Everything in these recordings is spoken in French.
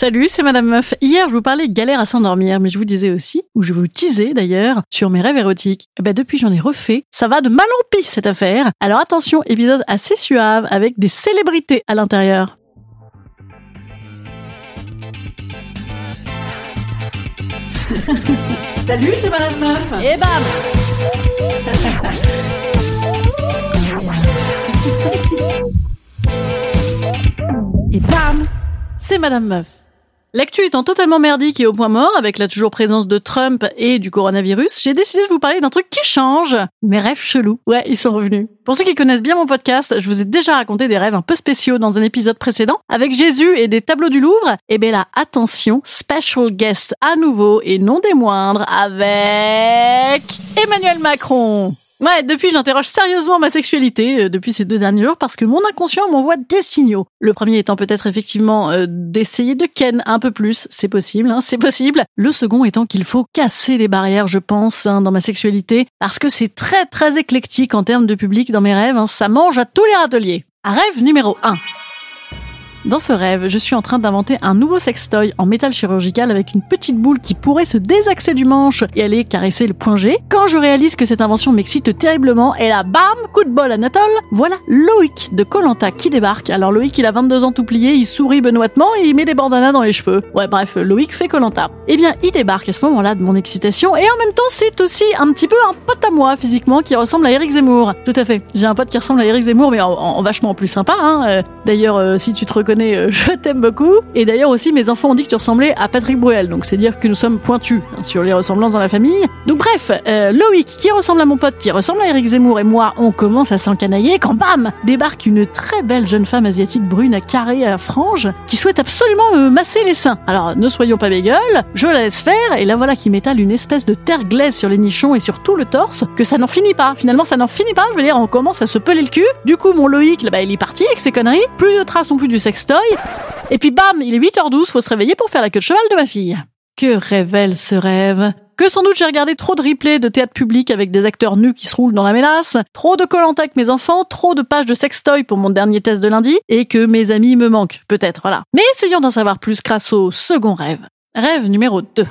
Salut, c'est Madame Meuf. Hier, je vous parlais galère à s'endormir, mais je vous disais aussi, ou je vous disais d'ailleurs, sur mes rêves érotiques. Eh ben, depuis, j'en ai refait. Ça va de mal en pis, cette affaire. Alors attention, épisode assez suave, avec des célébrités à l'intérieur. Salut, c'est Madame Meuf. Et bam Et bam C'est Madame Meuf. L'actu étant totalement merdique et au point mort, avec la toujours présence de Trump et du coronavirus, j'ai décidé de vous parler d'un truc qui change. Mes rêves chelous. Ouais, ils sont revenus. Pour ceux qui connaissent bien mon podcast, je vous ai déjà raconté des rêves un peu spéciaux dans un épisode précédent, avec Jésus et des tableaux du Louvre. Et bien là, attention, special guest à nouveau, et non des moindres, avec Emmanuel Macron. Ouais, depuis j'interroge sérieusement ma sexualité euh, depuis ces deux derniers jours parce que mon inconscient m'envoie des signaux. Le premier étant peut-être effectivement euh, d'essayer de ken un peu plus, c'est possible, hein, c'est possible. Le second étant qu'il faut casser les barrières, je pense, hein, dans ma sexualité parce que c'est très très éclectique en termes de public dans mes rêves. Hein, ça mange à tous les râteliers. Rêve numéro 1. Dans ce rêve, je suis en train d'inventer un nouveau sextoy en métal chirurgical avec une petite boule qui pourrait se désaxer du manche et aller caresser le point G. Quand je réalise que cette invention m'excite terriblement, et là, bam, coup de bol Anatole, voilà Loïc de Colanta qui débarque. Alors Loïc, il a 22 ans tout plié, il sourit benoîtement et il met des bandanas dans les cheveux. Ouais, bref, Loïc fait Colanta. Eh bien, il débarque à ce moment-là de mon excitation et en même temps, c'est aussi un petit peu un pote à moi physiquement qui ressemble à Eric Zemmour. Tout à fait. J'ai un pote qui ressemble à Eric Zemmour, mais en, vachement plus sympa. Hein. Euh, d'ailleurs, euh, si tu te reconnais euh, je t'aime beaucoup. Et d'ailleurs aussi, mes enfants ont dit que tu ressemblais à Patrick Bruel, donc c'est dire que nous sommes pointus hein, sur les ressemblances dans la famille. Donc bref, euh, Loïc, qui ressemble à mon pote, qui ressemble à Eric Zemmour, et moi, on commence à s'encanailler quand bam, débarque une très belle jeune femme asiatique brune à carré à frange, qui souhaite absolument me masser les seins. Alors ne soyons pas bégueules, je la laisse faire, et là voilà qui m'étale une espèce de terre glaise sur les nichons et sur tout le torse, que ça n'en finit pas. Finalement, ça n'en finit pas. Je veux dire, on commence à se peler le cul. Du coup, mon Loïc, là, bah, il est parti avec ses conneries. Plus de traces non plus du sextoy. Et puis bam, il est 8h12, faut se réveiller pour faire la queue de cheval de ma fille. Que révèle ce rêve? Que sans doute j'ai regardé trop de replays de théâtre public avec des acteurs nus qui se roulent dans la mélasse, trop de collantes avec mes enfants, trop de pages de sextoy pour mon dernier test de lundi, et que mes amis me manquent, peut-être, voilà. Mais essayons d'en savoir plus grâce au second rêve. Rêve numéro 2.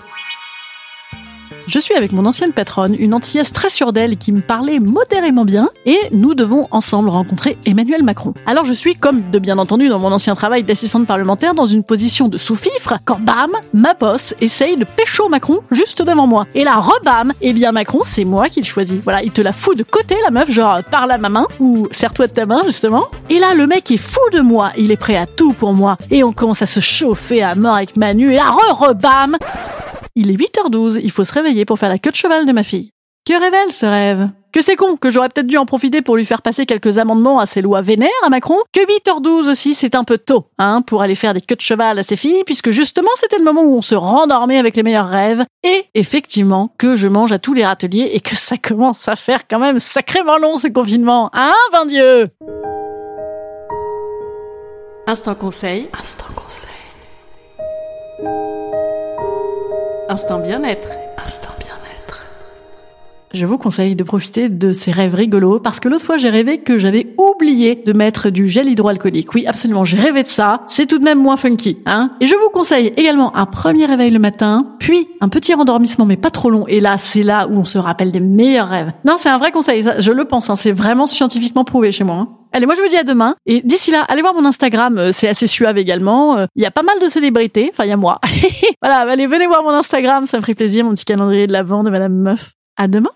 Je suis avec mon ancienne patronne, une antillaise très sûre d'elle qui me parlait modérément bien, et nous devons ensemble rencontrer Emmanuel Macron. Alors je suis, comme de bien entendu dans mon ancien travail d'assistante parlementaire, dans une position de sous-fifre, quand bam, ma boss essaye de pécho Macron juste devant moi. Et là, rebam, eh bien Macron, c'est moi qui le choisis. Voilà, il te la fout de côté, la meuf, genre parle à ma main, ou serre-toi de ta main, justement. Et là, le mec est fou de moi, il est prêt à tout pour moi. Et on commence à se chauffer à mort avec Manu, et là, re-rebam il est 8h12, il faut se réveiller pour faire la queue de cheval de ma fille. Que révèle ce rêve? Que c'est con, que j'aurais peut-être dû en profiter pour lui faire passer quelques amendements à ses lois vénères à Macron, que 8h12 aussi c'est un peu tôt, hein, pour aller faire des queues de cheval à ses filles, puisque justement c'était le moment où on se rendormait avec les meilleurs rêves, et effectivement que je mange à tous les râteliers et que ça commence à faire quand même sacrément long ce confinement, hein, ben Dieu Instant conseil. Instant conseil. Instant bien-être. Instant bien-être. Je vous conseille de profiter de ces rêves rigolos parce que l'autre fois j'ai rêvé que j'avais oublié de mettre du gel hydroalcoolique. Oui, absolument, j'ai rêvé de ça. C'est tout de même moins funky, hein. Et je vous conseille également un premier réveil le matin, puis un petit rendormissement mais pas trop long. Et là, c'est là où on se rappelle des meilleurs rêves. Non, c'est un vrai conseil, je le pense, hein. c'est vraiment scientifiquement prouvé chez moi. Hein. Allez, moi je vous dis à demain. Et d'ici là, allez voir mon Instagram, euh, c'est assez suave également. Euh, il y a pas mal de célébrités, enfin il y a moi. voilà, allez, venez voir mon Instagram, ça me ferait plaisir, mon petit calendrier de l'avant de Madame Meuf. À demain